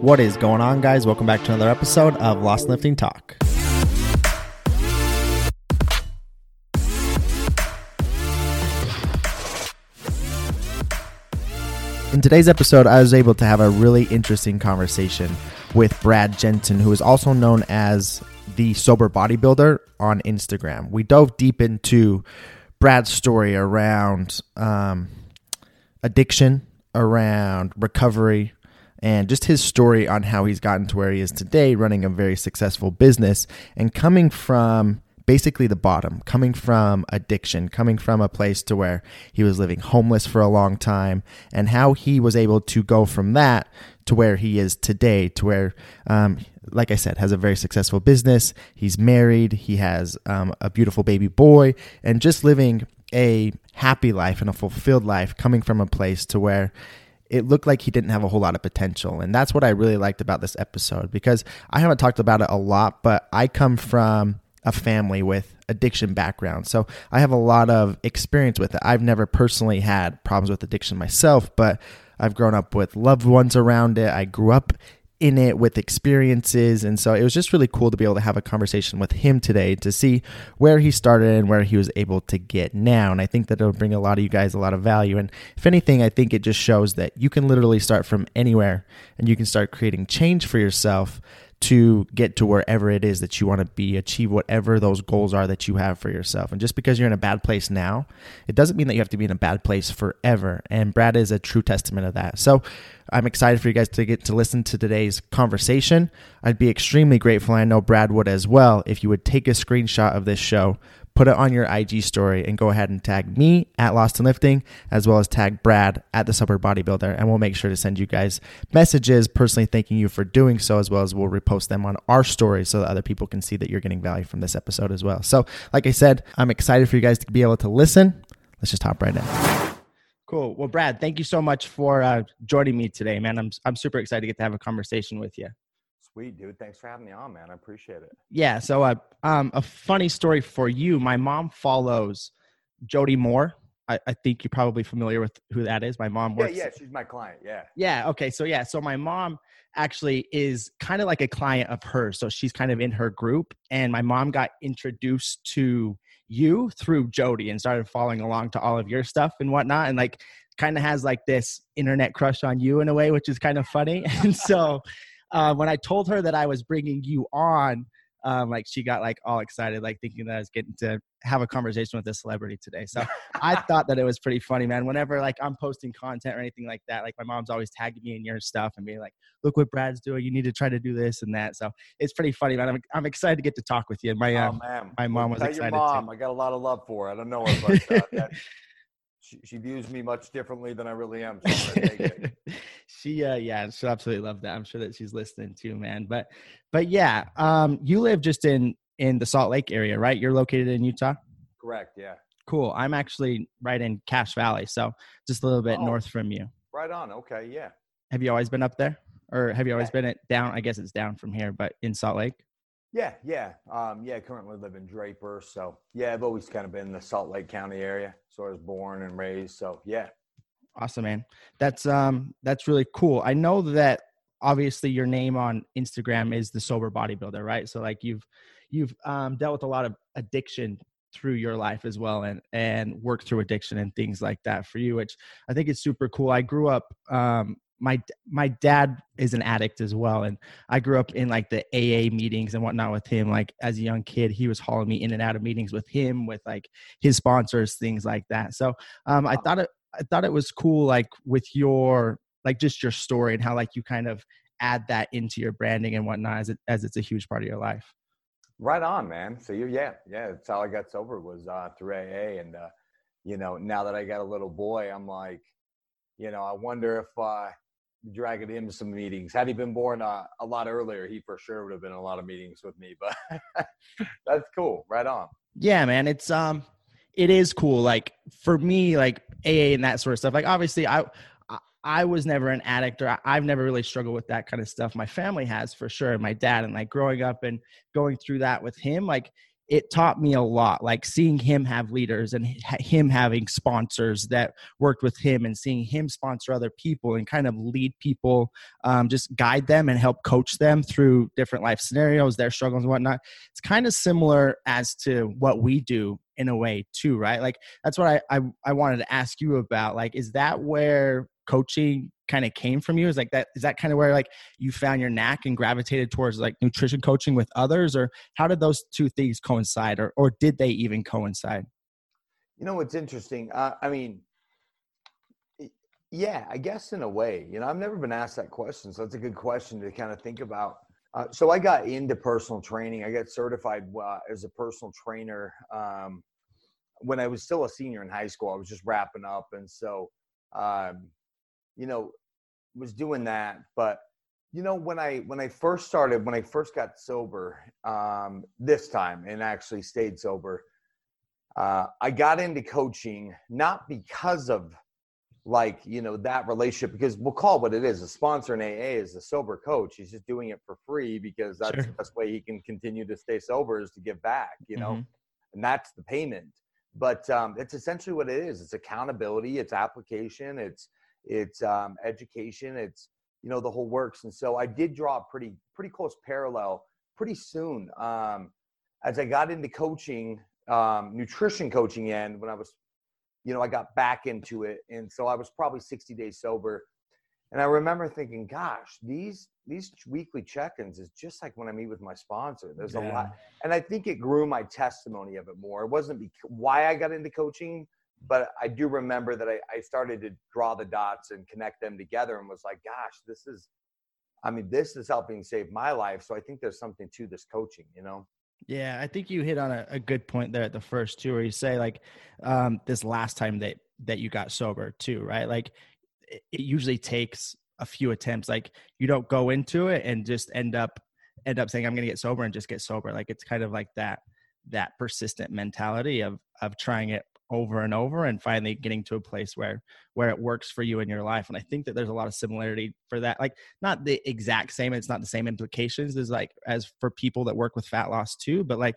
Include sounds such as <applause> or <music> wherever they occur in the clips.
What is going on, guys? Welcome back to another episode of Lost Lifting Talk. In today's episode, I was able to have a really interesting conversation with Brad Jensen, who is also known as the Sober Bodybuilder on Instagram. We dove deep into Brad's story around um, addiction, around recovery, and just his story on how he's gotten to where he is today, running a very successful business and coming from basically the bottom, coming from addiction, coming from a place to where he was living homeless for a long time, and how he was able to go from that to where he is today, to where, um, like I said, has a very successful business. He's married, he has um, a beautiful baby boy, and just living a happy life and a fulfilled life, coming from a place to where it looked like he didn't have a whole lot of potential. And that's what I really liked about this episode because I haven't talked about it a lot, but I come from a family with addiction background. So I have a lot of experience with it. I've never personally had problems with addiction myself, but I've grown up with loved ones around it. I grew up in it with experiences. And so it was just really cool to be able to have a conversation with him today to see where he started and where he was able to get now. And I think that it'll bring a lot of you guys a lot of value. And if anything, I think it just shows that you can literally start from anywhere and you can start creating change for yourself to get to wherever it is that you want to be, achieve whatever those goals are that you have for yourself. And just because you're in a bad place now, it doesn't mean that you have to be in a bad place forever. And Brad is a true testament of that. So I'm excited for you guys to get to listen to today's conversation. I'd be extremely grateful, I know Brad would as well, if you would take a screenshot of this show, put it on your IG story, and go ahead and tag me at Lost and Lifting, as well as tag Brad at the Sober Bodybuilder. And we'll make sure to send you guys messages personally thanking you for doing so, as well as we'll repost them on our story so that other people can see that you're getting value from this episode as well. So, like I said, I'm excited for you guys to be able to listen. Let's just hop right in. Cool. Well, Brad, thank you so much for uh, joining me today, man. I'm I'm super excited to get to have a conversation with you. Sweet, dude. Thanks for having me on, man. I appreciate it. Yeah. So, uh, um, a funny story for you. My mom follows Jody Moore. I, I think you're probably familiar with who that is. My mom works. Yeah, yeah. She's my client. Yeah. Yeah. Okay. So yeah. So my mom actually is kind of like a client of hers. So she's kind of in her group, and my mom got introduced to you through Jody and started following along to all of your stuff and whatnot, and like kind of has like this internet crush on you in a way, which is kind of funny. <laughs> And so uh, when I told her that I was bringing you on, um, like she got like all excited, like thinking that I was getting to have a conversation with a celebrity today. So I <laughs> thought that it was pretty funny, man. Whenever like I'm posting content or anything like that, like my mom's always tagging me in your stuff and being like, "Look what Brad's doing. You need to try to do this and that." So it's pretty funny, man. I'm, I'm excited to get to talk with you. My uh, oh, my mom was Tell excited your mom, too. I got a lot of love for her. I don't know her, but uh, that, <laughs> she, she views me much differently than I really am. So <laughs> I'm gonna take it. she uh yeah she'll absolutely love that i'm sure that she's listening too man but but yeah um you live just in in the salt lake area right you're located in utah Correct. Yeah. cool i'm actually right in cache valley so just a little bit Oh. north from you Right on. Okay. Yeah. have you always been up there or have you always Yeah. been at down i guess it's down from here but in salt lake Yeah. Yeah. Um, yeah. Currently live in Draper. So yeah, I've always kind of been in the Salt Lake County area. So I was born and raised. So yeah. Awesome man. That's um that's really cool. I know that obviously your name on instagram is the sober bodybuilder right? So like you've you've um, dealt with a lot of addiction through your life as well and and worked through addiction and things like that for you which i think is super cool. I grew up um my my dad is an addict as well and i grew up in like the aa meetings and whatnot with him. Like as a young kid he was hauling me in and out of meetings with him with like his sponsors things like that. So um i thought it i thought it was cool like with your like just your story and how like you kind of add that into your branding and whatnot as it as it's a huge part of your life Right on, man. So you, yeah, yeah. That's how I got sober was uh, through AA, and uh, you know, now that I got a little boy, I'm like, you know, I wonder if uh, dragging him to some meetings. Had he been born uh, a lot earlier, he for sure would have been in a lot of meetings with me. But <laughs> that's cool. Right on. yeah man it's um it is cool like for me like aa and that sort of stuff like obviously i I- was never an addict or I've never really struggled with that kind of stuff. My family has for sure. and My dad and like growing up and going through that with him, like it taught me a lot like seeing him have leaders and him having sponsors that worked with him and seeing him sponsor other people and kind of lead people um, just guide them and help coach them through different life scenarios their struggles and whatnot it's kind of similar as to what we do in a way too right? Like that's what I, I i wanted to ask you about like is that where coaching kind of came from you? Is like that is that kind of where like you found your knack and gravitated towards like nutrition coaching with others? Or how did those two things coincide or or did they even coincide? You know what's interesting? Uh, i mean yeah i guess in a way you know i've never been asked that question so it's a good question to kind of think about uh, so i got into personal training i got certified uh, as a personal trainer um, when i was still a senior in high school i was just wrapping up and so um, you know, was doing that. But you know, when I when I first started, when I first got sober, um, this time and actually stayed sober, uh, I got into coaching not because of like you know that relationship because we'll call it what it is a sponsor in aa is a sober coach. He's just doing it for free because that's sure. the best way he can continue to stay sober is to give back you know? Mm-hmm. and that's the payment. But um, it's essentially what it is. It's accountability. It's application. It's it's um, education, it's you know the whole works. And so I did draw a pretty pretty close parallel pretty soon um, as I got into coaching, um, nutrition coaching, and when I was, you know, I got back into it, and so I was probably 60 days sober. And I remember thinking, gosh, these these weekly check-ins is just like when I meet with my sponsor. There's yeah. a lot, and I think it grew my testimony of it more. It wasn't be- why I got into coaching but I do remember that I, I started to draw the dots and connect them together and was like, gosh, this is, I mean, this is helping save my life. So I think there's something to this coaching, you know? Yeah, I think you hit on a, a good point there at the first two, where you say like um, this last time that that you got sober too, right? Like it, it usually takes a few attempts. Like you don't go into it and just end up end up saying I'm going to get sober and just get sober. Like it's kind of like that that persistent mentality of of trying it over and over and finally getting to a place where where it works for you in your life and i think that there's a lot of similarity for that like not the exact same it's not the same implications as like as for people that work with fat loss too but like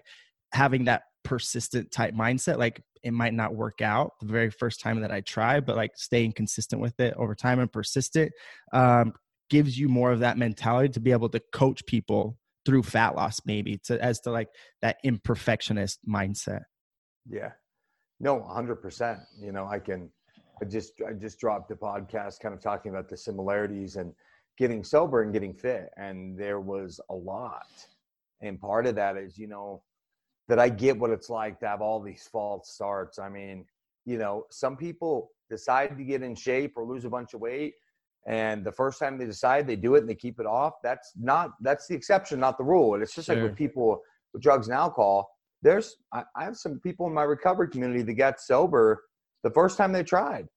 having that persistent type mindset like it might not work out the very first time that i try but like staying consistent with it over time and persistent um, gives you more of that mentality to be able to coach people through fat loss maybe to as to like that imperfectionist mindset. Yeah no, hundred percent. You know, I can. I just I just dropped a podcast, kind of talking about the similarities and getting sober and getting fit, and there was a lot. And part of that is, you know, that I get what it's like to have all these false starts. I mean, you know, some people decide to get in shape or lose a bunch of weight, and the first time they decide they do it and they keep it off. That's not that's the exception, not the rule. And it's just sure. like with people with drugs and alcohol there's I, I have some people in my recovery community that got sober the first time they tried.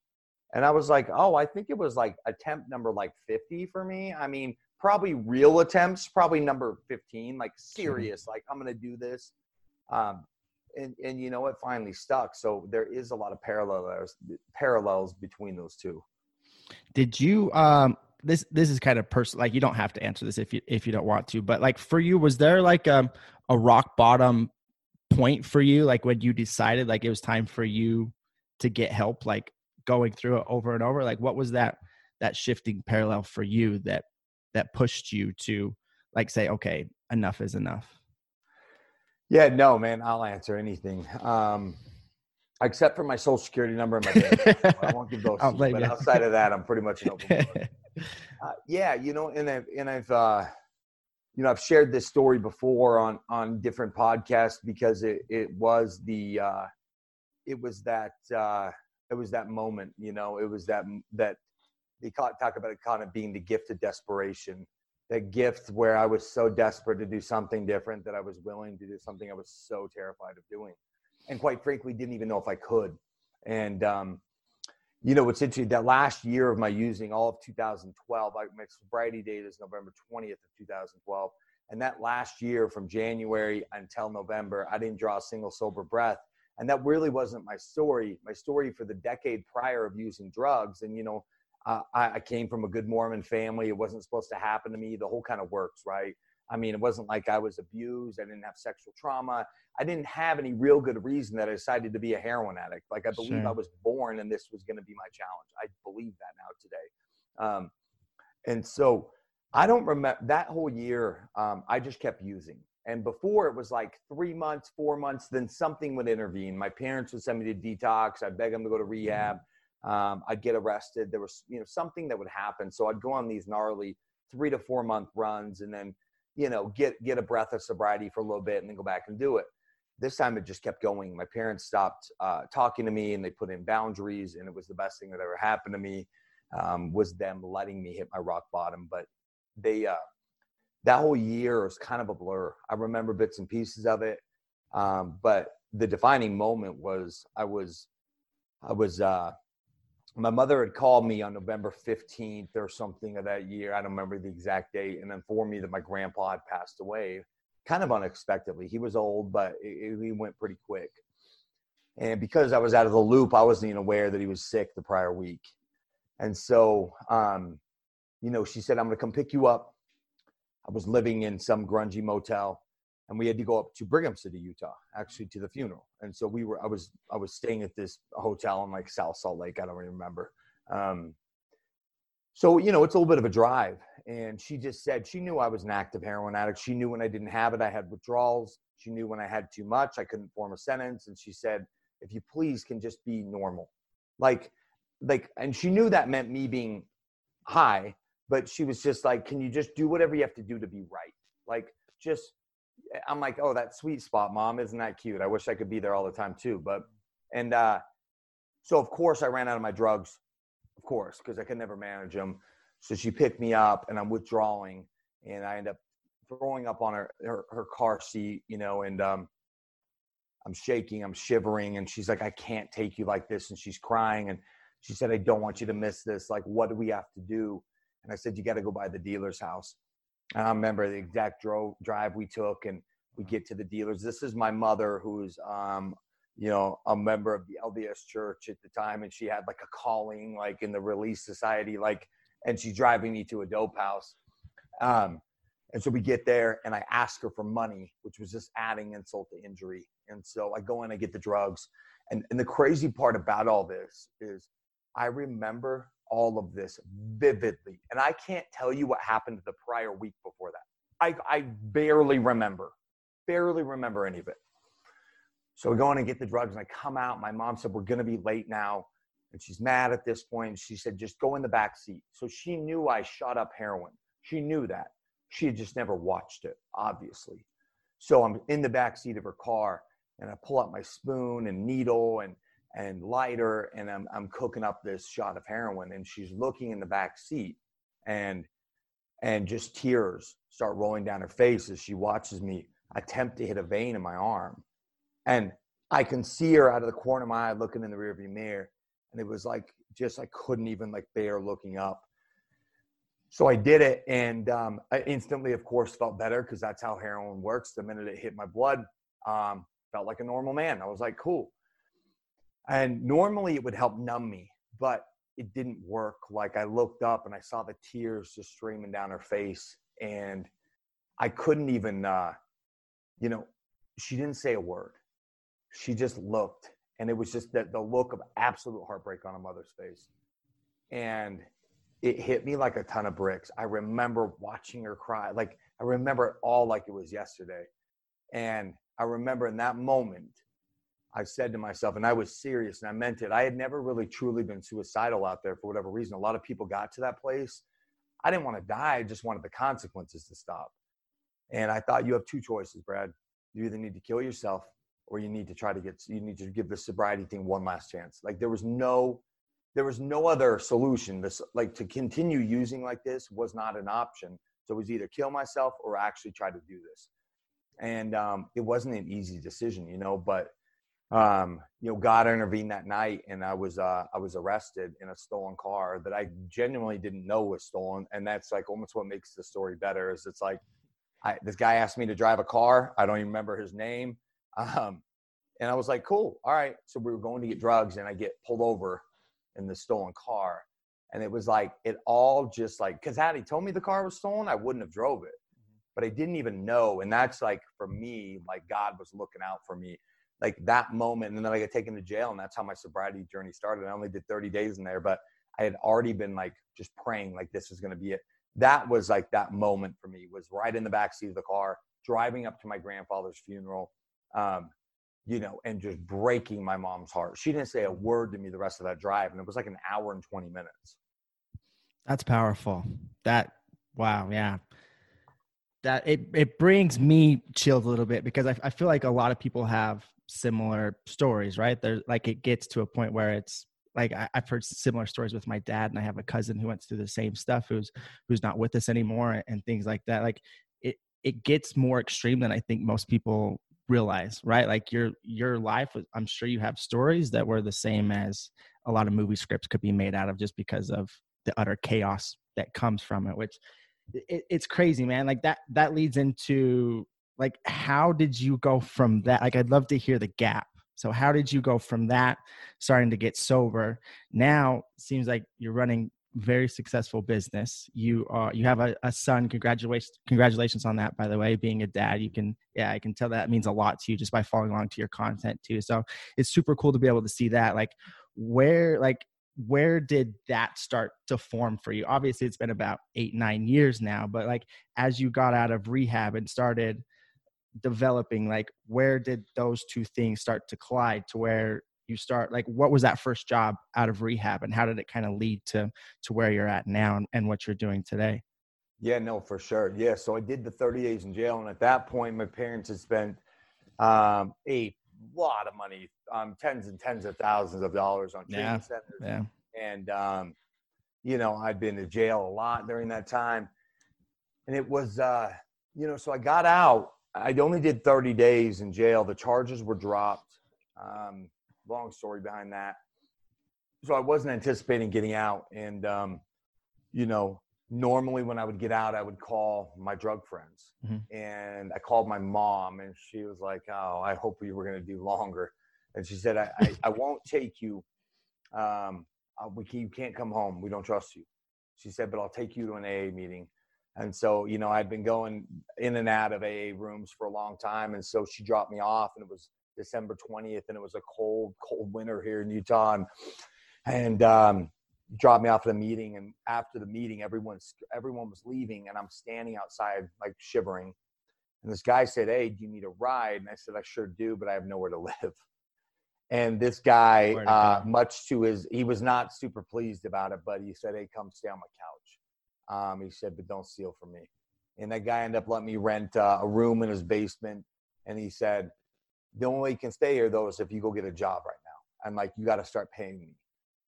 And I was like, oh, I think it was like attempt number like 50 for me. I mean, probably real attempts, probably number 15, like serious, like I'm going to do this. Um, and, and you know, it finally stuck. So there is a lot of parallels, parallels between those two. Did you, um, this, this is kind of personal, like you don't have to answer this if you, if you don't want to, but like for you, was there like, um, a rock bottom point for you like when you decided like it was time for you to get help like going through it over and over? Like what was that that shifting parallel for you that that pushed you to like say okay enough is enough yeah no man i'll answer anything. Um except for my social security number and my i won't give <laughs> those but you. outside of that i'm pretty much an open <laughs> uh, yeah you know and i've and i've uh you know i've shared this story before on on different podcasts because it it was the uh it was that uh it was that moment you know it was that that they talk about it kind of being the gift of desperation that gift where i was so desperate to do something different that i was willing to do something i was so terrified of doing and quite frankly didn't even know if i could. And um you know what's interesting that last year of my using all of 2012 I, my sobriety date is november 20th of 2012 and that last year from january until november i didn't draw a single sober breath and that really wasn't my story. My story for the decade prior of using drugs and you know uh, I, I, came from a good mormon family it wasn't supposed to happen to me the whole kind of works right I mean, it wasn't like I was abused. I didn't have sexual trauma. I didn't have any real good reason that I decided to be a heroin addict. Like I believe Sure. I was born and this was going to be my challenge. I believe that now today. Um, and so I don't remember that whole year. Um, I just kept using. And before it was like three months, four months, then something would intervene. My parents would send me to detox. I'd beg them to go to rehab. Um, I'd get arrested. There was, you know, something that would happen. So I'd go on these gnarly three to four month runs and then, you know, get get a breath of sobriety for a little bit and then go back and do it. This time it just kept going. My parents stopped uh, talking to me and they put in boundaries, and it was the best thing that ever happened to me. Um, was them letting me hit my rock bottom, but they uh, that whole year was kind of a blur. I remember bits and pieces of it, um, but the defining moment was I was I was uh, my mother had called me on November 15th or something of that year. I don't remember the exact date, and informed me that my grandpa had passed away, kind of unexpectedly. He was old, but he went pretty quick. And because I was out of the loop, I wasn't even aware that he was sick the prior week. And so, um, you know, she said, I'm going to come pick you up. I was living in some grungy motel and we had to go up to Brigham City, Utah, actually to the funeral. And so we were, I was, I was staying at this hotel in like South Salt Lake. I don't even remember. Um, so, you know, it's a little bit of a drive. And she just said she knew I was an active heroin addict. She knew when I didn't have it, I had withdrawals. She knew when I had too much, I couldn't form a sentence. And she said, if you please can just be normal. Like, like, and she knew that meant me being high, but she was just like, can you just do whatever you have to do to be right? Like, just, I'm like, oh, that sweet spot, mom. Isn't that cute? I wish I could be there all the time too. But, and, uh, so of course I ran out of my drugs, of course, because I could never manage them. So she picked me up and I'm withdrawing and I end up throwing up on her, her, her car seat, you know, and, um, I'm shaking, I'm shivering. And she's like, I can't take you like this. And she's crying. And she said, I don't want you to miss this. Like, what do we have to do? And I said, you got to go by the dealer's house. And I remember the exact dro- drive we took and we get to the dealers. This is my mother who's, um, you know, a member of the LDS church at the time. And she had like a calling, like in the Relief Society, like, and she's driving me to a dope house. Um, and so we get there and I ask her for money, which was just adding insult to injury. And so I go in, I get the drugs. And, and the crazy part about all this is I remember all of this vividly. And I can't tell you what happened the prior week before that. I, I barely remember, barely remember any of it. So we go in and get the drugs and I come out. My mom said, We're going to be late now. And she's mad at this point. She said, Just go in the back seat. So she knew I shot up heroin. She knew that. She had just never watched it, obviously. So I'm in the back seat of her car and I pull out my spoon and needle and and lighter and I'm I'm cooking up this shot of heroin and she's looking in the back seat and and just tears start rolling down her face as she watches me attempt to hit a vein in my arm. And I can see her out of the corner of my eye looking in the rearview mirror. And it was like just I couldn't even like bear looking up. So I did it, and um, I instantly, of course, felt better because that's how heroin works. The minute it hit my blood, um, felt like a normal man. I was like, cool. And normally it would help numb me, but it didn't work. Like I looked up and I saw the tears just streaming down her face, and I couldn't even, uh, you know, she didn't say a word. She just looked, and it was just that the look of absolute heartbreak on a mother's face, and it hit me like a ton of bricks. I remember watching her cry. Like I remember it all like it was yesterday. And I remember in that moment, I said to myself, and I was serious and I meant it. I had never really truly been suicidal out there for whatever reason. A lot of people got to that place. I didn't want to die. I just wanted the consequences to stop. And I thought you have two choices, Brad. You either need to kill yourself or you need to try to get, you need to give the sobriety thing one last chance. Like there was no there was no other solution. This like to continue using like this was not an option. So it was either kill myself or actually try to do this. And um, it wasn't an easy decision, you know. But um, you know, God intervened that night, and I was uh, I was arrested in a stolen car that I genuinely didn't know was stolen. And that's like almost what makes the story better. Is it's like I, this guy asked me to drive a car. I don't even remember his name. <laughs> Um, and I was like, cool, all right. So we were going to get drugs, and I get pulled over in the stolen car. And it was like, it all just like, because had he told me the car was stolen, I wouldn't have drove it. but I didn't even know. And that's like for me, like God was looking out for me, like that moment. And then I got taken to jail, and that's how my sobriety journey started. I only did 30 days in there, but I had already been like just praying, like this is going to be it. That was like that moment for me. Was right in the back seat of the car, driving up to my grandfather's funeral. Um, you know, and just breaking my mom's heart. She didn't say a word to me the rest of that drive, and it was like an hour and 20 minutes. That's powerful. That wow, yeah. That it it brings me chills a little bit because I, I feel like a lot of people have similar stories, right? There's like it gets to a point where it's like I, have heard similar stories with my dad, and I have a cousin who went through the same stuff, who's who's not with us anymore, and things like that. Like it it gets more extreme than I think most people realize, right? Like your your life. I'm sure you have stories that were the same as a lot of movie scripts could be made out of, just because of the utter chaos that comes from it which it, it's crazy man like that that leads into like how did you go from that like i'd love to hear the gap. So how did you go from that starting to get sober? Now seems like you're running very successful business. You are you have a, a son. Congratulations congratulations on that by the way being a dad. You can yeah i can tell that means a lot to you just by following along to your content too. So it's super cool to be able to see that. Like where like where did that start to form for you? Obviously it's been about eight nine years now but like as you got out of rehab and started developing like where did those two things start to collide to where you start like what was that first job out of rehab and how did it kind of lead to to where you're at now and, and what you're doing today yeah no for sure yeah so i did the 30 days in jail and at that point my parents had spent um, a lot of money, um, tens and tens of thousands of dollars on treatment yeah. centers. Yeah. And, um, you know, I'd been to jail a lot during that time. And it was, uh, you know, so I got out. I only did 30 days in jail. The charges were dropped. Um, long story behind that. So I wasn't anticipating getting out. And, um, you know, normally when I would get out, I would call my drug friends. Mm-hmm. And I called my mom, and she was like, Oh, I hope you were going to do longer. And she said, I, I, I won't take you. Um, we can, you can't come home. We don't trust you. She said, But I'll take you to an AA meeting. And so, you know, I'd been going in and out of AA rooms for a long time. And so she dropped me off, and it was December 20th, and it was a cold, cold winter here in Utah. And, and um, dropped me off at a meeting and after the meeting everyone's everyone was leaving and i'm standing outside like shivering and this guy said hey do you need a ride and i said i sure do but i have nowhere to <laughs> live and this guy uh, much to his he was not super pleased about it but he said hey come stay on my couch um, he said but don't steal from me and that guy ended up letting me rent uh, a room in his basement and he said the only way you can stay here though is if you go get a job right now i'm like you got to start paying me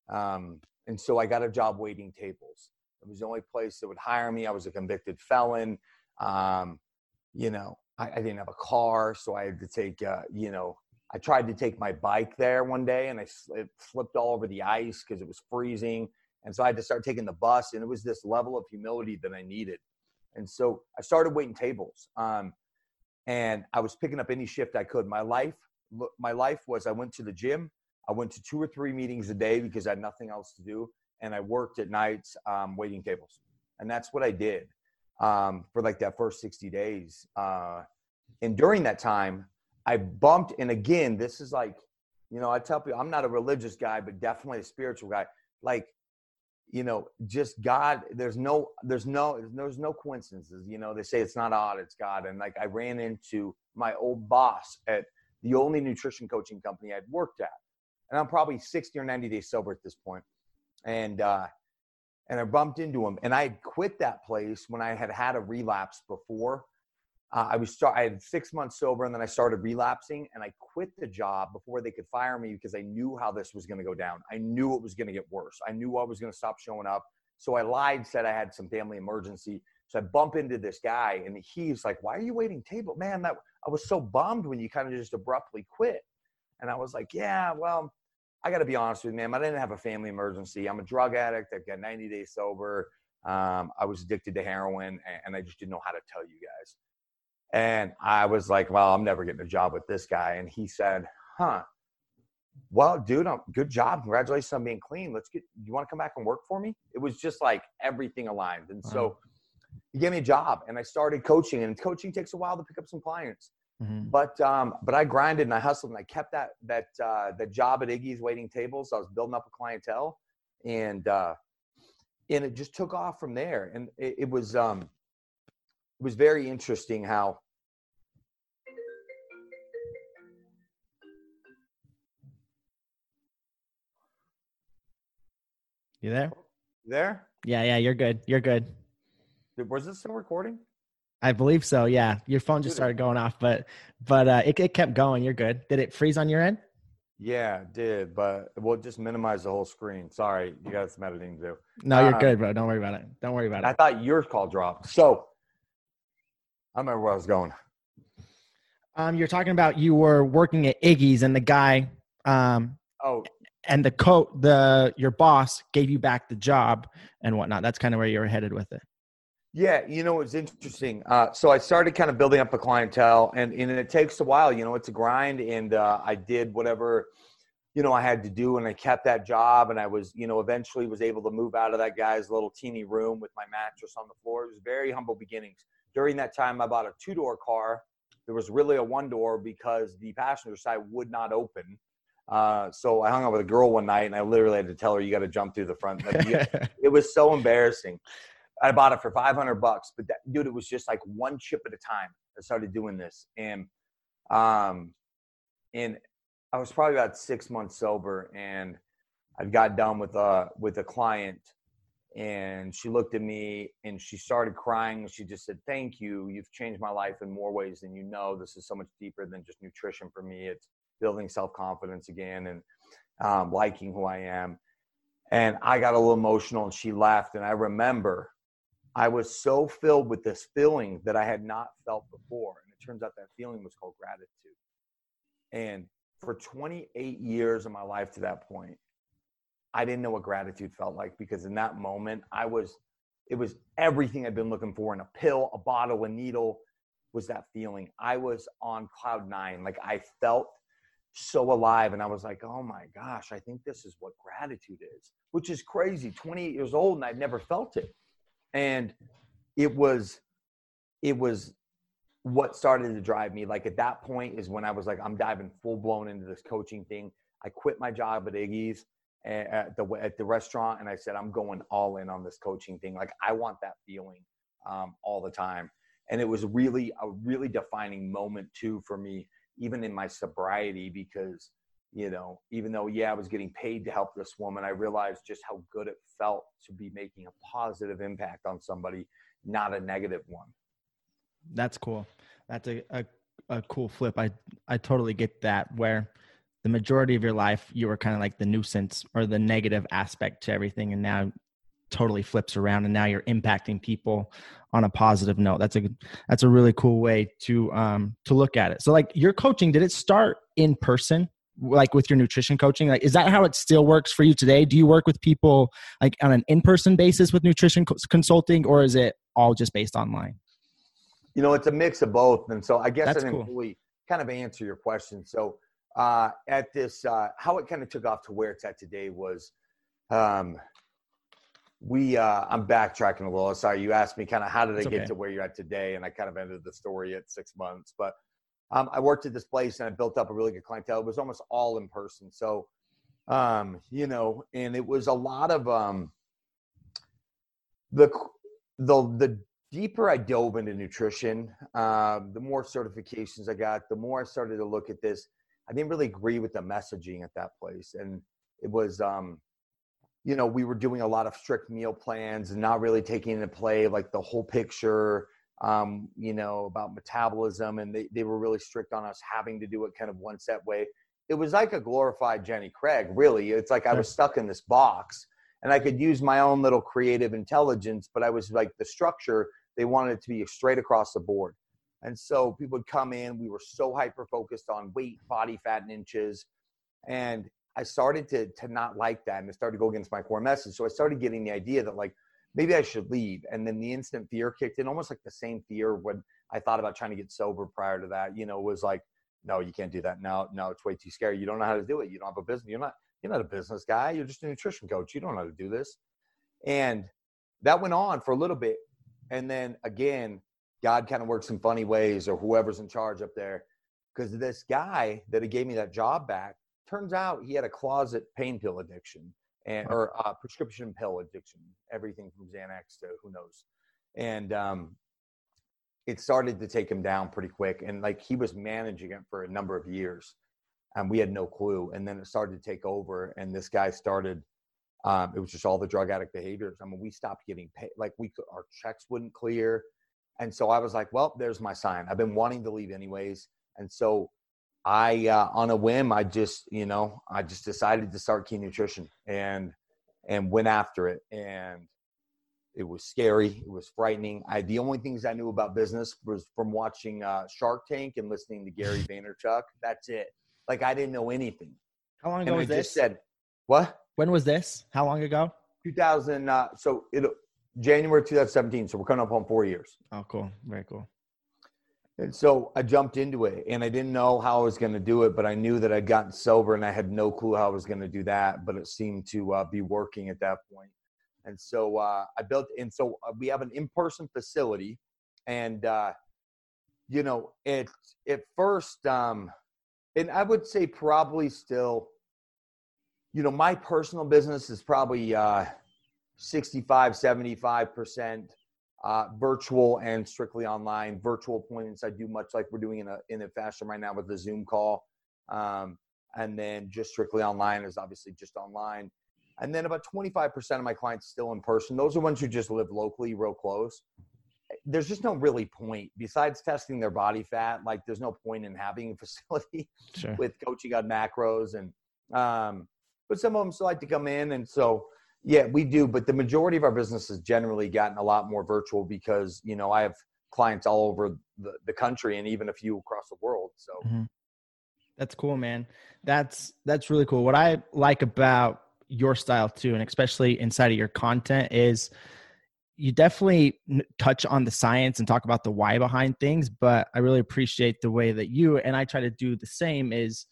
um, and so I got a job waiting tables. It was the only place that would hire me. I was a convicted felon. Um, you know, I, I, didn't have a car, so I had to take, uh, you know, I tried to take my bike there one day and I it slipped all over the ice because it was freezing. And so I had to start taking the bus, and it was this level of humility that I needed. And so I started waiting tables. Um, and I was picking up any shift I could. My life, my life was I went to the gym, I went to two or three meetings a day because I had nothing else to do, and I worked at nights um, waiting tables, and that's what I did um, for like that first sixty days. Uh, and during that time, I bumped, and again, this is like, you know, I tell people I'm not a religious guy, but definitely a spiritual guy. Like, you know, just God. There's no, there's no, there's no coincidences. You know, they say it's not odd, it's God. And like, I ran into my old boss at the only nutrition coaching company I'd worked at and I'm probably 60 or 90 days sober at this. And uh, and I bumped into him, and I had quit that place when I had had a relapse before. Uh, I was start. I had six months sober, and then I started relapsing, and I quit the job before they could fire me because I knew how this was going to go down. I knew it was going to get worse. I knew I was going to stop showing up. So I lied, said I had some family emergency. So I bump into this guy, and he's like, "Why are you waiting table, man? That I was so bummed when you kind of just abruptly quit." And I was like, "Yeah, well." I got to be honest with you, man. I didn't have a family emergency. I'm a drug addict. I've got 90 days sober. Um, I was addicted to heroin, and I just didn't know how to tell you guys. And I was like, well, I'm never getting a job with this guy. And he said, huh. Well, dude, I'm, good job. Congratulations on being clean. Let's get, you want to come back and work for me? It was just like everything aligned. And so, he gave me a job and I started coaching and coaching takes a while to pick up some clients. Mhm. But um, but I grinded and I hustled and I kept that that uh, that job at Iggy's waiting tables. So I was building up a clientele, and uh, and it just took off from there. And it, it was um, it was very interesting how You there? there Yeah, yeah, you're good. You're good. was this still recording. I believe so. Yeah, your phone just started going off, but but uh, it it kept going. You're good. Did it freeze on your end? Yeah, it did, but we'll just minimize the whole screen. Sorry, you got some editing to do. No, you're Uh, good, bro. Don't worry about it. Don't worry about it. I thought your call dropped. So I remember where I was going. Um, you're talking about you were working at Iggy's, and the guy, um, Oh, and the coat, the your boss gave you back the job and whatnot. That's kind of where you were headed with it. Yeah, you know, it's interesting. Uh, so I started kind of building up a clientele, and, and it takes a while. You know, it's a grind, and uh, I did whatever, you know, I had to do, and I kept that job, and I was, you know, eventually was able to move out of that guy's little teeny room with my mattress on the floor. It was very humble beginnings. During that time, I bought a two door car. There was really a one door because the passenger side would not open. Uh, so I hung out with a girl one night, and I literally had to tell her, "You got to jump through the front." <laughs> It was so embarrassing. I bought it for 500 bucks, but that, dude, it was just like one chip at a time. I started doing this, and um, and I was probably about six months sober, and I got done with a with a client, and she looked at me and she started crying. She just said, "Thank you. You've changed my life in more ways than you know. This is so much deeper than just nutrition for me. It's building self confidence again and um, liking who I am." And I got a little emotional, and she laughed. And I remember I was so filled with this feeling that I had not felt before. And it turns out that feeling was called gratitude. And for 28 years of my life to that point, I didn't know what gratitude felt like because in that moment, I was, it was everything I'd been looking for in a pill, a bottle, a needle was that feeling. I was on cloud nine. Like I felt so alive. And I was like, oh my gosh, I think this is what gratitude is, which is crazy. 28 years old and I've never felt it and it was it was what started to drive me like at that point is when i was like i'm diving full blown into this coaching thing i quit my job at iggy's at the at the restaurant and i said i'm going all in on this coaching thing like i want that feeling um, all the time and it was really a really defining moment too for me even in my sobriety because you know, even though, yeah, I was getting paid to help this woman, I realized just how good it felt to be making a positive impact on somebody, not a negative one. That's cool. That's a, a, a cool flip. I, I totally get that where the majority of your life you were kind of like the nuisance or the negative aspect to everything and now totally flips around and now you're impacting people on a positive note. That's a that's a really cool way to um to look at it. So like your coaching did it start in person like with your nutrition coaching like is that how it still works for you today do you work with people like on an in-person basis with nutrition co- consulting or is it all just based online You know, it's a mix of both. And so I guess That's I didn't cool. really kind of answer your question. So uh, at this, uh, how it kind of took off to where it's at today was um, we, uh, I'm backtracking a little. Sorry, you asked me kind of how did I get okay. to where you're at today? And I kind of ended the story at six months. But um, I worked at this place and I built up a really good clientele. It was almost all in person. So, um, you know, and it was a lot of um, the, the, the deeper I dove into nutrition, um, the more certifications I got, the more I started to look at this. I didn't really agree with the messaging at that place. And it was, um, you know, we were doing a lot of strict meal plans and not really taking into play like the whole picture, um, you know, about metabolism. And they, they were really strict on us having to do it kind of one set way. It was like a glorified Jenny Craig, really. It's like I was stuck in this box and I could use my own little creative intelligence, but I was like the structure, they wanted it to be straight across the board. And so people would come in, we were so hyper focused on weight, body fat, and inches. And I started to, to not like that and it started to go against my core message. So I started getting the idea that like maybe I should leave. And then the instant fear kicked in, almost like the same fear when I thought about trying to get sober prior to that, you know, was like, no, you can't do that. No, no, it's way too scary. You don't know how to do it. You don't have a business. You're not, you're not a business guy. You're just a nutrition coach. You don't know how to do this. And that went on for a little bit. and then again, God kind of works in funny ways, or whoever's in charge up there, because this guy that gave me that job back turns out he had a closet pain pill addiction and or uh, prescription pill addiction, everything from Xanax to who knows, and um, it started to take him down pretty quick, and like he was managing it for a number of years, and we had no clue, and then it started to take over, and this guy started. Um, it was just all the drug addict behaviors. I mean, we stopped getting paid. Like we, could, our checks wouldn't clear, and so I was like, "Well, there's my sign. I've been wanting to leave anyways." And so I, uh, on a whim, I just, you know, I just decided to start Key Nutrition and and went after it. And it was scary. It was frightening. I the only things I knew about business was from watching uh, Shark Tank and listening to Gary <laughs> Vaynerchuk. That's it. Like I didn't know anything. How long ago and was I this? just said, "What?" when was this? How long ago? 2000. Uh, so it January 2017. So we're coming up on four years. Oh, cool. Very cool. And so I jumped into it and I didn't know how I was going to do it, but I knew that I'd gotten sober and I had no clue how I was going to do that, but it seemed to uh, be working at that point. And so uh, I built, and so uh, we have an in person facility. And, uh, you know, it, at first, um, and I would say probably still, you know, my personal business is probably uh, 65, 75% uh, virtual and strictly online. Virtual appointments I do much like we're doing in a in a fashion right now with the Zoom call, um, and then just strictly online is obviously just online. And then about 25% of my clients still in person. Those are ones who just live locally, real close. There's just no really point besides testing their body fat. Like there's no point in having a <laughs> facility Sure. with coaching on macros and um, but some of them still like to come in and so yeah we do but the majority of our business has generally gotten a lot more virtual because you know i have clients all over the, the country and even a few across the world so Mhm. That's cool, man. That's that's really cool. What I like about your style too, and especially inside of your content, is you definitely touch on the science and talk about the why behind things. But I really appreciate the way that you and I try to do the same is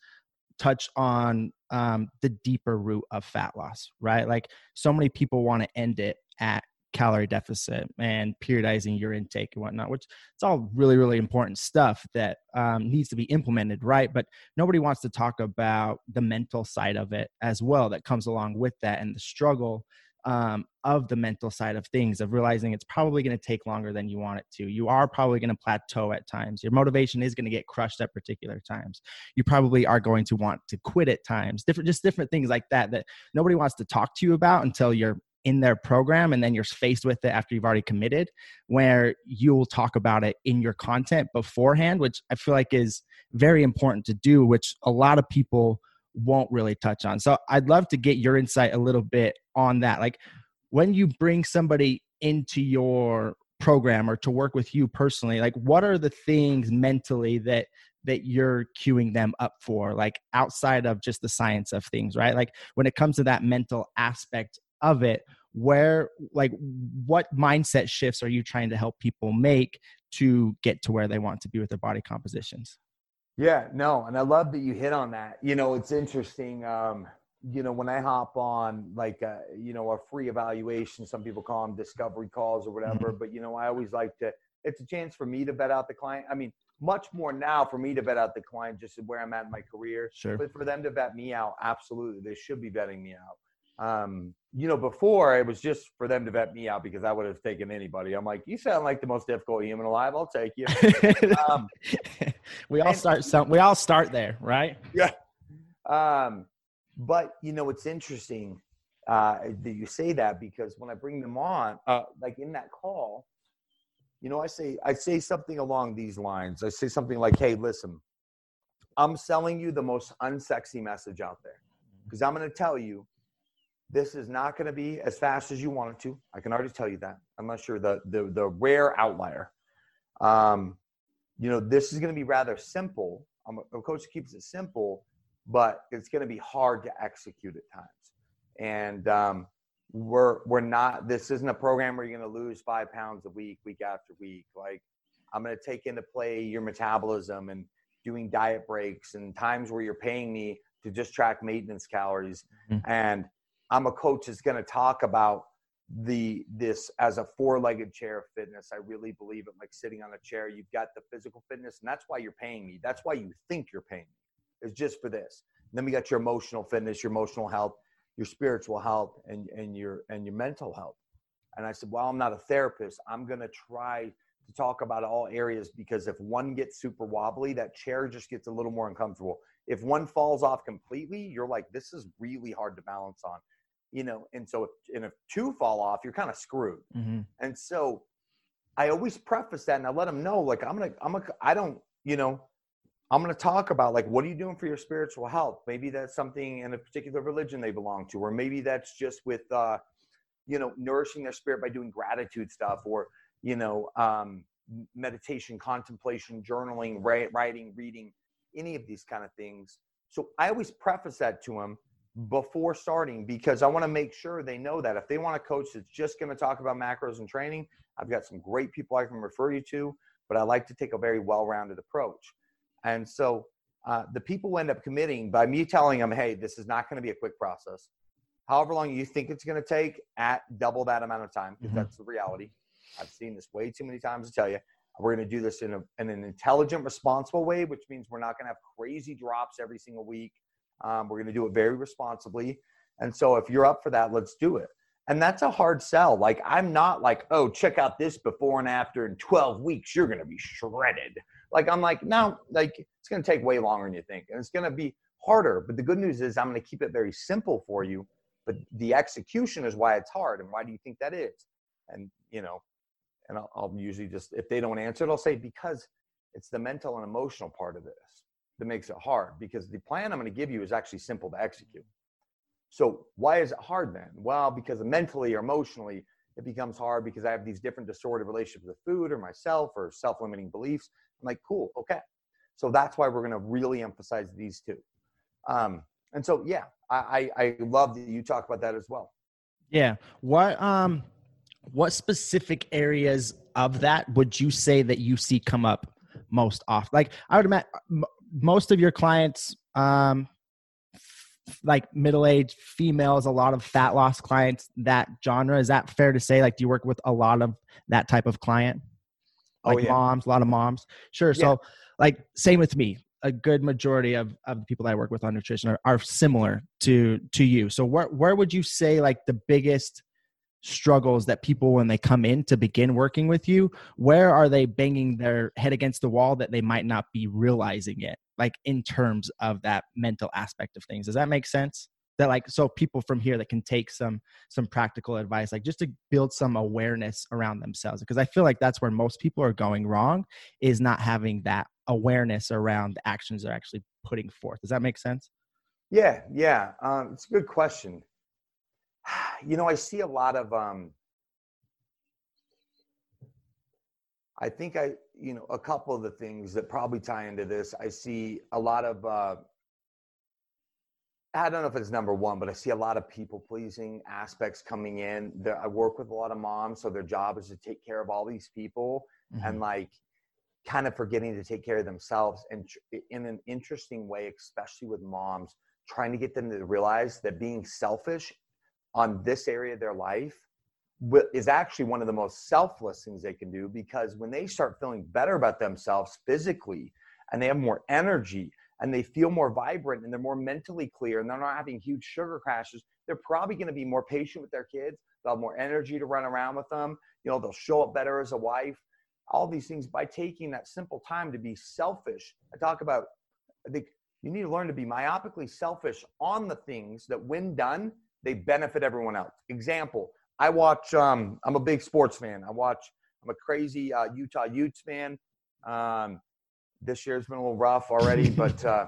touch on um, the deeper root of fat loss, right? Like so many people want to end it at calorie deficit and periodizing your intake and whatnot, which it's all really, really important stuff that um, needs to be implemented, right? But nobody wants to talk about the mental side of it as well that comes along with that and the struggle um, of the mental side of things of realizing it's probably going to take longer than you want it to. You are probably going to plateau at times. Your motivation is going to get crushed at particular times. You probably are going to want to quit at times. Different, just different things like that that nobody wants to talk to you about until you're in their program and then you're faced with it after you've already committed where you'll talk about it in your content beforehand which i feel like is very important to do which a lot of people won't really touch on. So i'd love to get your insight a little bit on that. Like when you bring somebody into your program or to work with you personally like what are the things mentally that that you're queuing them up for like outside of just the science of things right? Like when it comes to that mental aspect of it where like what mindset shifts are you trying to help people make to get to where they want to be with their body compositions yeah no and i love that you hit on that. You know it's interesting um you know when i hop on like uh, you know a free evaluation some people call them discovery calls or whatever but you know i always like to it's a chance for me to vet out the client i mean much more now for me to vet out the client just where i'm at in my career sure. but for them to vet me out absolutely they should be vetting me out um, you know, before it was just for them to vet me out because I would have taken anybody. I'm like, you sound like the most difficult human alive. I'll take you. <laughs> Um, we all and- start some we all start there right um, but you know, it's interesting uh, that you say that because when I bring them on, uh, like in that call, you know, I say I say something along these lines. I say something like, "Hey, listen, I'm selling you the most unsexy message out there because I'm going to tell you." This is not going to be as fast as you want it to. I can already tell you that, unless you're the the, the rare outlier. Um, you know, this is going to be rather simple. I'm a, a coach keeps it simple, but it's going to be hard to execute at times. And um, we're we're not. This isn't a program where you're going to lose five pounds a week, week after week. Like I'm going to take into play your metabolism and doing diet breaks and times where you're paying me to just track maintenance calories. Mhm. And I'm a coach that's going to talk about the this as a four-legged chair of fitness. I really believe it. Like sitting on a chair, you've got the physical fitness, and that's why you're paying me. That's why you think you're paying me. It's just for this. And then we got your emotional fitness, your emotional health, your spiritual health, and and your and your mental health. And I said, well, I'm not a therapist. I'm gonna try to talk about all areas because if one gets super wobbly, that chair just gets a little more uncomfortable. If one falls off completely, you're like, this is really hard to balance on you know, and so if, and if two fall off, you're kind of screwed. Mm-hmm. And so I always preface that and I let them know, like, I'm to, I'm gonna i don't, you know, I'm to talk about like, what are you doing for your spiritual health? Maybe that's something in a particular religion they belong to, or maybe that's just with, uh, you know, nourishing their spirit by doing gratitude stuff or, you know, um, meditation, contemplation, journaling, writing, reading, any of these kind of things. So I always preface that to them before starting because I want to make sure they know that if they want a coach that's just going to talk about macros and training, I've got some great people I can refer you to, but I like to take a very well rounded approach. And so uh, the people end up committing by me telling them, hey, this is not going to be a quick process. However long you think it's going to take, at double that amount of time, because mm-hmm. that's the reality. I've seen this way too many times to tell you. We're going to do this in, a, in an intelligent, responsible way, which means we're not going to have crazy drops every single week um, we're going to do it very responsibly. And so if you're up for that, let's do it. And that's a hard sell. Like, I'm not like, oh, check out this before and after in 12 weeks, you're going to be shredded. Like, I'm like, no, like, it's going to take way longer than you think. And it's going to be harder. But the good news is, I'm going to keep it very simple for you. But the execution is why it's hard. And why do you think that is? And, you know, and I'll, I'll usually just, if they don't answer it, I'll say, because it's the mental and emotional part of this that makes it hard because the plan I'm going to give you is actually simple to execute. So why is it hard then? Well, because mentally or emotionally, it becomes hard because I have these different distorted relationships with food or myself or self-limiting beliefs. I'm like, cool, okay. So that's why we're going to really emphasize these two. Um, and so, yeah, I, I, I love that you talk about that as well. Yeah. What um, what specific areas of that would you say that you see come up most often? Like I would imagine most of your clients um like middle-aged females a lot of fat loss clients that genre is that fair to say like do you work with a lot of that type of client? Oh, like oh, yeah. moms a lot of moms? Sure yeah. so like same with me. A good majority of, of the people that i work with on nutrition are, are similar to to you. So where, where would you say like the biggest struggles that people when they come in to begin working with you where are they banging their head against the wall that they might not be realizing it like in terms of that mental aspect of things does that make sense? That like so people from here that can take some some practical advice like just to build some awareness around themselves because i feel like that's where most people are going wrong is not having that awareness around the actions they're actually putting forth. Does that make sense? Yeah yeah um, it's a good question. <sighs> You know, I see a lot of um I think I, you know, a couple of the things that probably tie into this. I see a lot of uh I don't know if it's number one, but I see a lot of people pleasing aspects coming in. I work with a lot of moms, so their job is to take care of all these people mm-hmm. and like kind of forgetting to take care of themselves. And in an interesting way, especially with moms, trying to get them to realize that being selfish on this area of their life is actually one of the most selfless things they can do because when they start feeling better about themselves physically and they have more energy and they feel more vibrant and they're more mentally clear and they're not having huge sugar crashes, they're probably going to be more patient with their kids. They'll have more energy to run around with them. You know, they'll show up better as a wife. All these things by taking that simple time to be selfish. I talk about, I think you need to learn to be myopically selfish on the things that, when done, they benefit everyone else. Example, I watch, um, I'm a big sports fan. I watch, I'm a crazy uh, Utah Utes fan. Um, this year's been a little rough already, <laughs> but uh,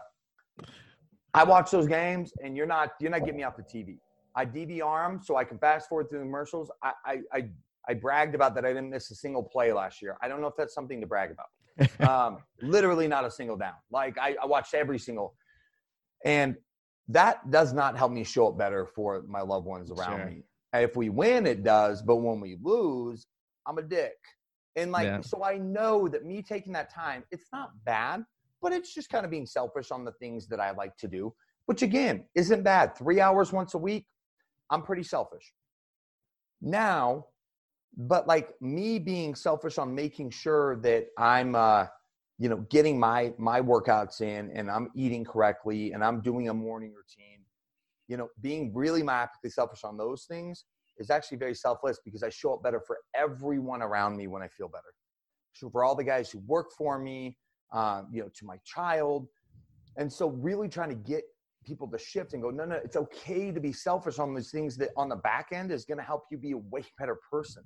I watch those games and you're not, you're not getting me off the TV. I DVR them so I can fast forward through the commercials. I, I, I, I bragged about that I didn't miss a single play last year. I don't know if that's something to brag about. <laughs> um, literally not a single down. Like I, I watched every single, and that does not help me show up better for my loved ones around sure. me. If we win, it does, but when we lose, I'm a dick. And like, yeah. so I know that me taking that time, it's not bad, but it's just kind of being selfish on the things that I like to do, which again isn't bad. Three hours once a week, I'm pretty selfish. now, but like me being selfish on making sure that I'm, uh, you know, getting my my workouts in and I'm eating correctly and I'm doing a morning routine. You know, being really myopically selfish on those things is actually very selfless because I show up better for everyone around me when I feel better. So for all the guys who work for me, uh, you know, to my child, and so really trying to get people to shift and go, no, no, it's okay to be selfish on these things that on the back end is going to help you be a way <laughs> better person.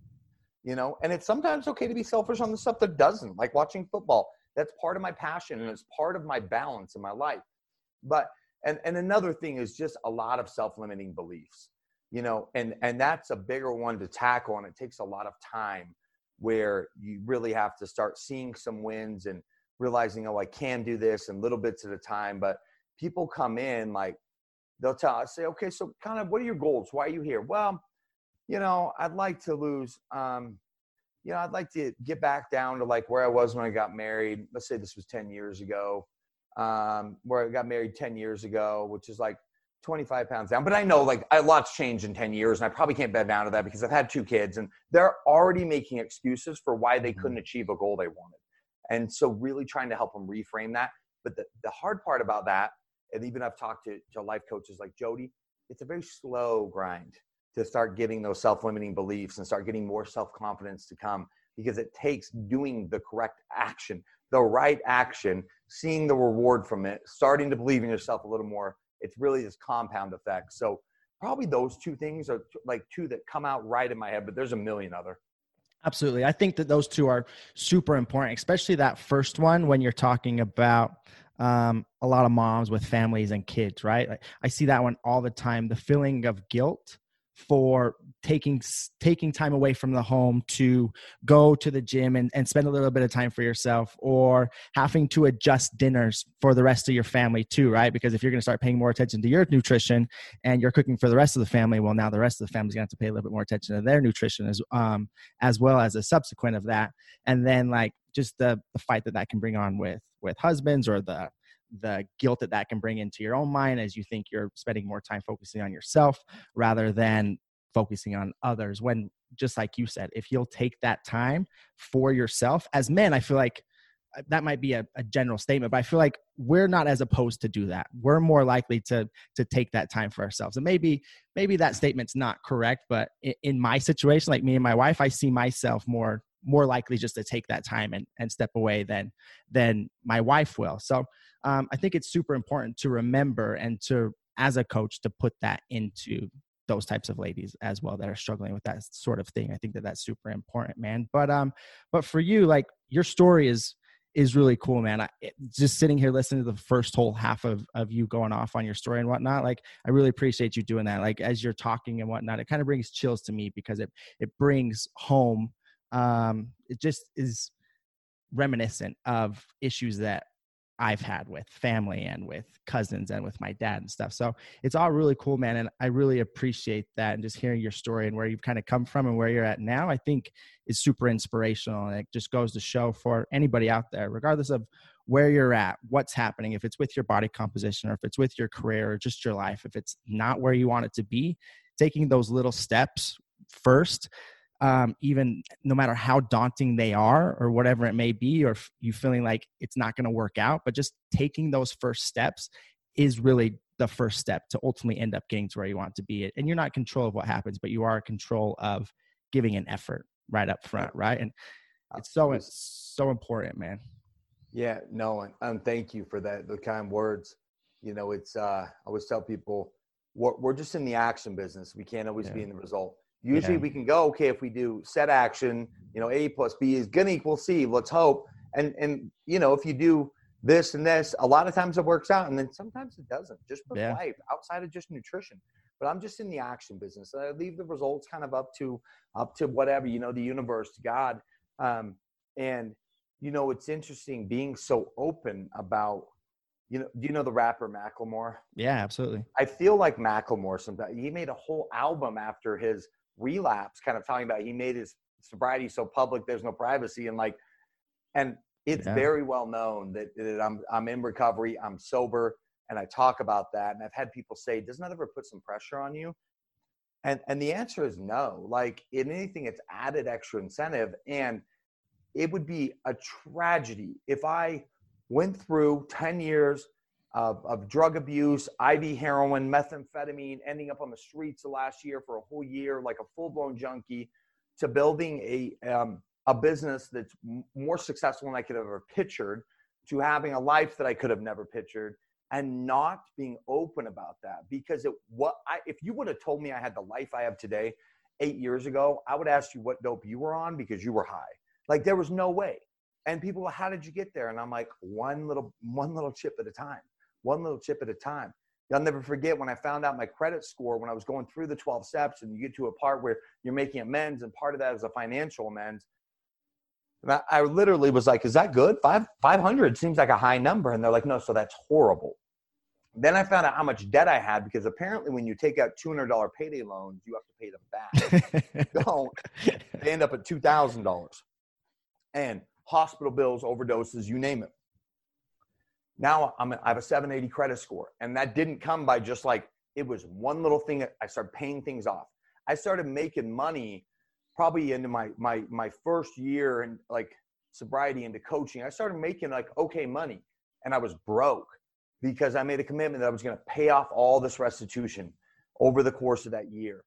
You know, and it's sometimes okay to be selfish on the stuff that doesn't, like watching football. That's part of my passion and it's part of my balance in my life. But and and another thing is just a lot of self-limiting beliefs. You know, and and that's a bigger one to tackle and it takes a lot of time where you really have to start seeing some wins and realizing, oh, I can do this and little bits at a time. But people come in like they'll tell us, say, okay, so kind of what are your goals? Why are you here? Well, you know, I'd like to lose, um, you know, I'd like to get back down to like where I was when I got married. Let's say this was 10 years ago, um, where I got married 10 years ago, which is like 25 pounds down. But I know like a lot's changed in 10 years and I probably can't bed down to that because I've had two kids and they're already making excuses for why they mm-hmm. couldn't achieve a goal they wanted. And so really trying to help them reframe that. But the, the hard part about that and even I've talked to, to life coaches like Jody, it's a very slow grind to start getting those self-limiting beliefs and start getting more self-confidence to come because it takes doing the correct action, the right action, seeing the reward from it, starting to believe in yourself a little more. It's really this compound effect. So probably those two things are like two that come out right in my head, but there's a million other. Absolutely. I think that those two are super important, especially that first one when you're talking about um, a lot of moms with families and kids, right? Like, I see that one all the time. The feeling of guilt for taking taking time away from the home to go to the gym and, and spend a little bit of time for yourself or having to adjust dinners for the rest of your family too right? Because if you're going to start paying more attention to your nutrition and you're cooking for the rest of the family well now the rest of the family's going to have to pay a little bit more attention to their nutrition as um as well as a subsequent of that. And then like just the the fight that that can bring on with with husbands or the the guilt that that can bring into your own mind as you think you're spending more time focusing on yourself rather than focusing on others when just like you said if you'll take that time for yourself as men i feel like uh, that might be a, a, general statement but i feel like we're not as opposed to do that. We're more likely to to take that time for ourselves and maybe maybe that statement's not correct but in, in my situation like me and my wife i see myself more more likely just to take that time and, and step away than than my wife will. So um, i think it's super important to remember and to as a coach to put that into those types of ladies as well that are struggling with that sort of thing. I think that that's super important man. But um but for you like your story is is really cool man. I, just sitting here listening to the first whole half of of you going off on your story and whatnot like i really appreciate you doing that. Like as you're talking and whatnot it kind of brings chills to me because it it brings home um, it just is reminiscent of issues that I've had with family and with cousins and with my dad and stuff. So it's all really cool, man. And I really appreciate that. And just hearing your story and where you've kind of come from and where you're at now, I think is super inspirational. And it just goes to show for anybody out there, regardless of where you're at, what's happening, if it's with your body composition or if it's with your career or just your life, if it's not where you want it to be, taking those little steps first um, even no matter how daunting they are or whatever it may be, or you feeling like it's not going to work out, but just taking those first steps is really the first step to ultimately end up getting to where you want to be. And you're not in control of what happens, but you are in control of giving an effort right up front, right? And it's so it's so important, man. Yeah, no, and, and thank you for that. The kind words. You know, it's uh, I always tell people we're, we're just in the action business. We can't always yeah. be in the result. Usually yeah. we can go, okay, if we do set action, you know, A plus B is gonna equal C. Let's hope. And and you know, if you do this and this, a lot of times it works out, and then sometimes it doesn't. Just for yeah. life, outside of just nutrition. But I'm just in the action business. I leave the results kind of up to up to whatever you know, the universe, God. Um, and you know, it's interesting being so open about you know, do you know the rapper Macklemore? Yeah, absolutely. I feel like Macklemore sometimes he made a whole album after his relapse, kind of talking about he made his sobriety so public, there's no privacy, and like, and it's yeah. very well known that, that I'm I'm in recovery, I'm sober, and I talk about that. And I've had people say, "Doesn't that ever put some pressure on you?" And and the answer is no. Like in anything, it's added extra incentive. And it would be a tragedy if I went through 10 years of, of drug abuse, IV heroin, methamphetamine, ending up on the streets last year for a whole year, like a full blown junkie, to building a, um, a business that's more successful than I could have ever pictured, to having a life that I could have never pictured, and not being open about that. Because it, what I, if you would have told me I had the life I have today eight years ago, I would ask you what dope you were on because you were high. Like there was no way. And people, how did you get there? And I'm like, one little, one little chip at a time one little chip at a time. I'll never forget when I found out my credit score when I was going through the 12 steps and you get to a part where you're making amends and part of that is a financial amends. I, I literally was like, is that good? Five, 500 seems like a high number. And they're like, no, so that's horrible. Then I found out how much debt I had because apparently when you take out $200 payday loans, you have to pay them back. <laughs> Don't. They end up at $2,000. And hospital bills, overdoses, you name it. Now I'm, I have a 780 credit score. And that didn't come by just like, it was one little thing that I started paying things off. I started making money probably into my, my, my first year and like sobriety into coaching. I started making like okay money and I was broke because I made a commitment that I was going to pay off all this restitution over the course of that year.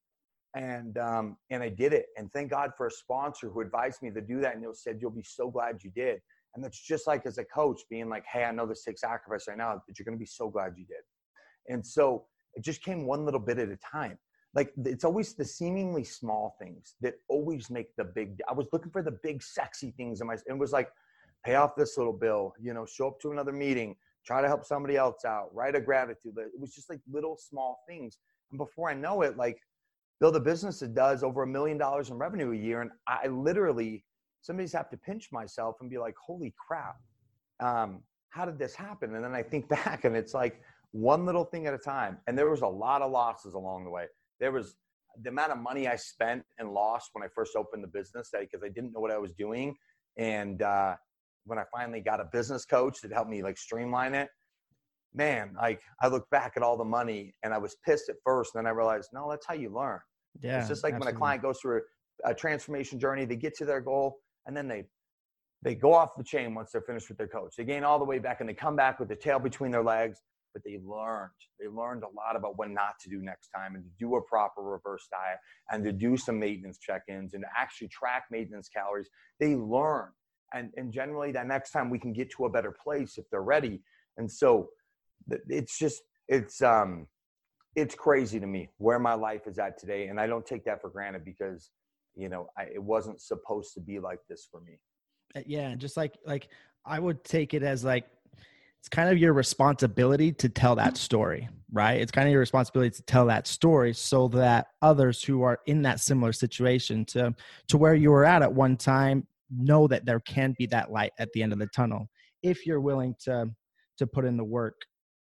And um, and I did it. And thank God for a sponsor who advised me to do that. And they said, "You'll be so glad you did." And that's just like as a coach being like, hey, I know this takes sacrifice right now, but you're going to be so glad you did. And so it just came one little bit at a time. Like it's always the seemingly small things that always make the big. I was looking for the big, sexy things in my. It was like, pay off this little bill. You know, show up to another meeting. Try to help somebody else out. Write a gratitude. It was just like little small things. And before I know it, like build a business that does over a million dollars in revenue a year, and I literally somebody's have to pinch myself and be like, holy crap, um, how did this happen? And then I think <laughs> back and it's like one little thing at a time. And there was a lot of losses along the way. There was the amount of money I spent and lost when I first opened the business because I didn't know what I was doing. And uh, when I finally got a business coach that helped me like streamline it, man, like I look back at all the money and I was pissed at first. And then I realized, no, that's how you learn. Yeah, it's just like absolutely. when a client goes through a, a transformation journey, they get to their goal and then they they go off the chain once they're finished with their coach. They gain all the way back and they come back with the tail between their legs, but they learned. They learned a lot about what not to do next time and to do a proper reverse diet and to do some maintenance check-ins and to actually track maintenance calories. They learn. And, and generally that next time we can get to a better place if they're ready. And so it's just, it's, um, it's crazy to me where my life is at today. And I don't take that for granted because you know I, it wasn't supposed to be like this for me. Uh, yeah just like like i would take it as like it's kind of your responsibility to tell that story right? It's kind of your responsibility to tell that story so that others who are in that similar situation to to where you were at at one time know that there can be that light at the end of the tunnel if you're willing to to put in the work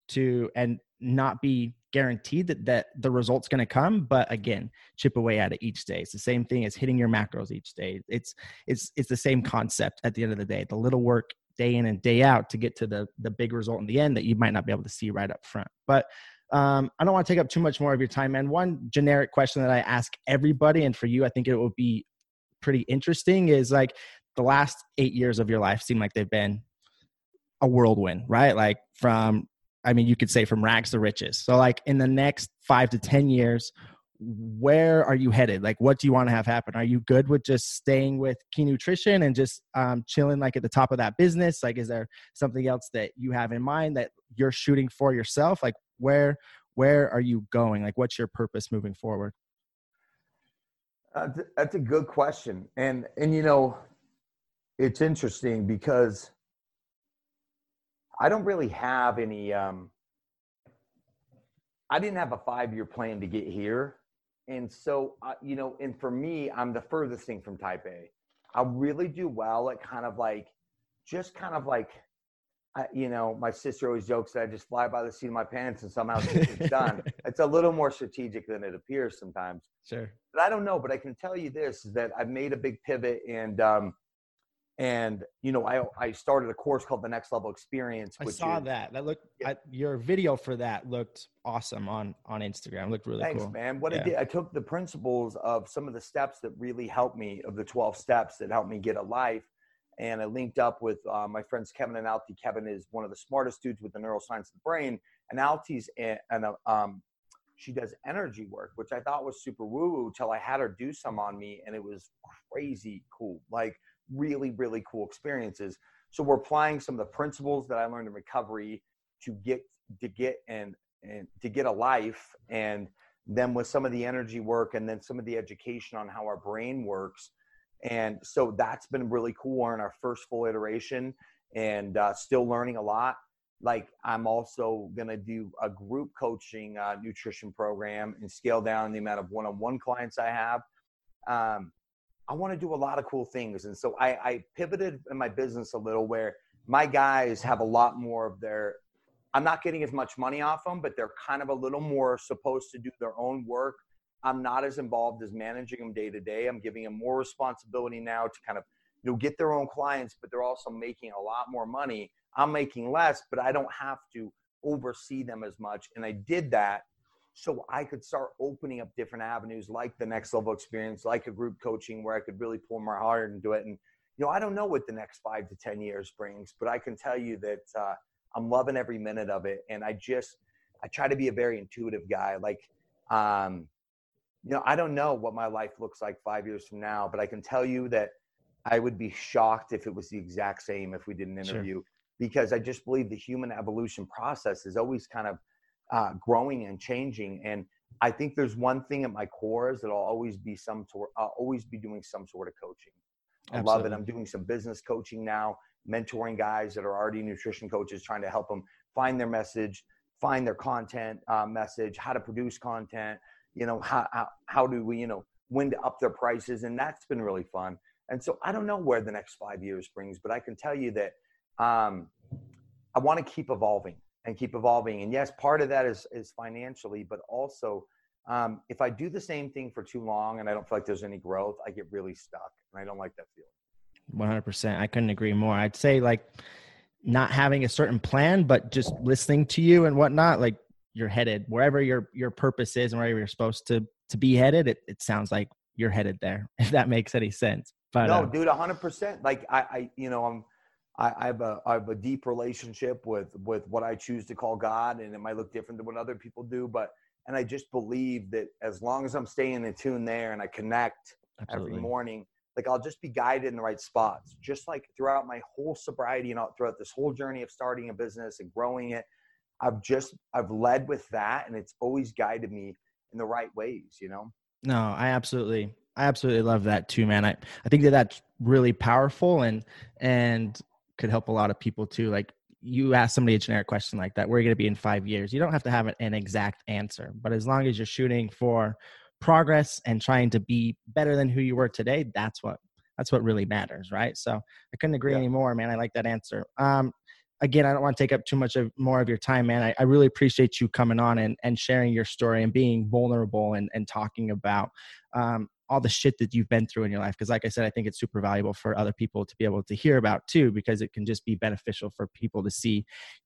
to and not be guaranteed that, that the result's going to come but again chip away at it each day. It's the same thing as hitting your macros each day. It's it's it's the same concept at the end of the day. The little work day in and day out to get to the the big result in the end that you might not be able to see right up front. But um, i don't want to take up too much more of your time and one generic question that i ask everybody and for you i think it will be pretty interesting is like the last eight years of your life seem like they've been a whirlwind right? Like from I mean, you could say from rags to riches. So, like in the next five to 10 years, where are you headed? Like, what do you want to have happen? Are you good with just staying with Key Nutrition and just um, chilling like at the top of that business? Like, is there something else that you have in mind that you're shooting for yourself? Like, where where are you going? Like, what's your purpose moving forward? Uh, that's a good question, and and you know, it's interesting because I don't really have any. Um, I didn't have a five year plan to get here. And so, uh, you know, and for me, I'm the furthest thing from type A. I really do well at kind of like, just kind of like, I, you know, my sister always jokes that I just fly by the seat of my pants and somehow it's done. <laughs> It's a little more strategic than it appears sometimes. Sure. But I don't know. But I can tell you this: is that I've made a big pivot, and um, And you know, I I started a course called the Next Level Experience. I saw is, that. That looked yeah. I, your video for that looked awesome on on Instagram. It looked really Thanks, cool. man. What yeah. I did, I took the principles of some of the steps that really helped me, of the 12 steps that helped me get a life, and I linked up with uh, my friends Kevin and Alti. Kevin is one of the smartest dudes with the neuroscience of the brain, and Alti's and um, she does energy work, which I thought was super woo woo till I had her do some on me, and it was crazy cool. Like really, really cool experiences. So we're applying some of the principles that I learned in recovery to get to get and and to get a life, and then with some of the energy work, and then some of the education on how our brain works. And so that's been really cool. We're in our first full iteration, and uh, still learning a lot like i'm also to do a group coaching uh, nutrition program and scale down the amount of one-on-one clients i have um, i want to do a lot of cool things and so I, I pivoted in my business a little where my guys have a lot more of their i'm not getting as much money off them but they're kind of a little more supposed to do their own work i'm not as involved as managing them day to day i'm giving them more responsibility now to kind of you know get their own clients but they're also making a lot more money I'm making less, but I don't have to oversee them as much. And I did that so I could start opening up different avenues like the next level experience, like a group coaching where I could really pull my heart and do it. And, you know, I don't know what the next five to 10 years brings, but I can tell you that uh, I'm loving every minute of it. And I just, I try to be a very intuitive guy. Like, um, you know, I don't know what my life looks like five years from now, but I can tell you that I would be shocked if it was the exact same if we did an interview. Sure because I just believe the human evolution process is always kind of uh, growing and changing. And I think there's one thing at my core is that I'll always be some sort, I'll always be doing some sort of coaching. I Absolutely. love it. I'm doing some business coaching now, mentoring guys that are already nutrition coaches, trying to help them find their message, find their content uh, message, how to produce content, you know, how, how, how do we, you know, when to up their prices. And that's been really fun. And so I don't know where the next five years brings, but I can tell you that um, I want to keep evolving and keep evolving. And yes, part of that is is financially, but also um, if I do the same thing for too long and I don't feel like there's any growth, I get really stuck, and I don't like that feeling. One hundred percent. I couldn't agree more. I'd say like not having a certain plan, but just listening to you and whatnot. Like you're headed wherever your your purpose is and wherever you're supposed to to be headed. It it sounds like you're headed there. <laughs> If that makes any sense. But no, uh, dude, hundred percent. Like I, I, you know, I'm I, I, have a I have a deep relationship with with what I choose to call God, and it might look different than what other people do, but and I just believe that as long as I'm staying in tune there and I connect Absolutely. every morning, like I'll just be guided in the right spots. Just like throughout my whole sobriety and throughout this whole journey of starting a business and growing it, I've just I've led with that, and it's always guided me in the right ways. You know. No, I absolutely I absolutely love that too, man. I, I think that that's really powerful and and could help a lot of people too. Like you ask somebody a generic question like that, where are you going to be in five years? You don't have to have an exact answer, but as long as you're shooting for progress and trying to be better than who you were today, that's what that's what really matters, right? So I couldn't agree yeah. anymore, man. I like that answer. Um, again, I don't want to take up too much of more of your time, man. I, I, really appreciate you coming on and, and sharing your story and being vulnerable and, and talking about um, all the shit that you've been through in your life because like i said i think it's super valuable for other people to be able to hear about too because it can just be beneficial for people to see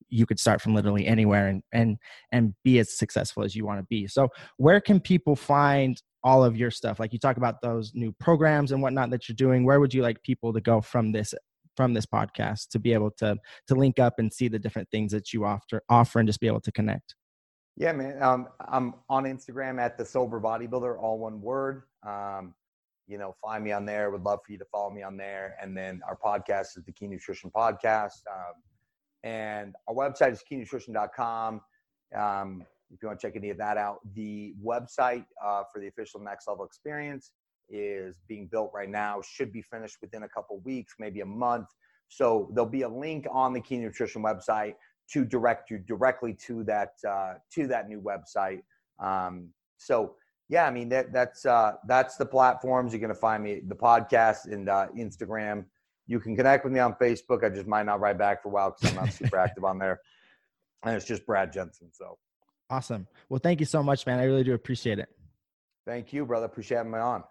you could start from literally anywhere and and and be as successful as you want to be. So where can people find all of your stuff? Like you talk about those new programs and whatnot that you're doing. Where would you like people to go from this from this podcast to be able to to link up and see the different things that you offer offer and just be able to connect yeah, man. Um, I'm on Instagram at the Sober Bodybuilder, all one word. Um, you know, find me on there. Would love for you to follow me on there. And then our podcast is the Key Nutrition Podcast. Um, and our website is keynutrition.com. Um, if you want to check any of that out, the website uh, for the official Next Level Experience is being built right now. Should be finished within a couple weeks, maybe a month. So there'll be a link on the Key Nutrition website to direct you directly to that uh, to that new website. Um, so yeah, I mean that that's uh, that's the platforms you're gonna find me the podcast and uh, Instagram. You can connect with me on Facebook. I just might not write back for a while because I'm not super <laughs> active on there, and it's just Brad Jensen. So awesome. Well, thank you so much, man. I really do appreciate it. Thank you, brother. Appreciate having me on.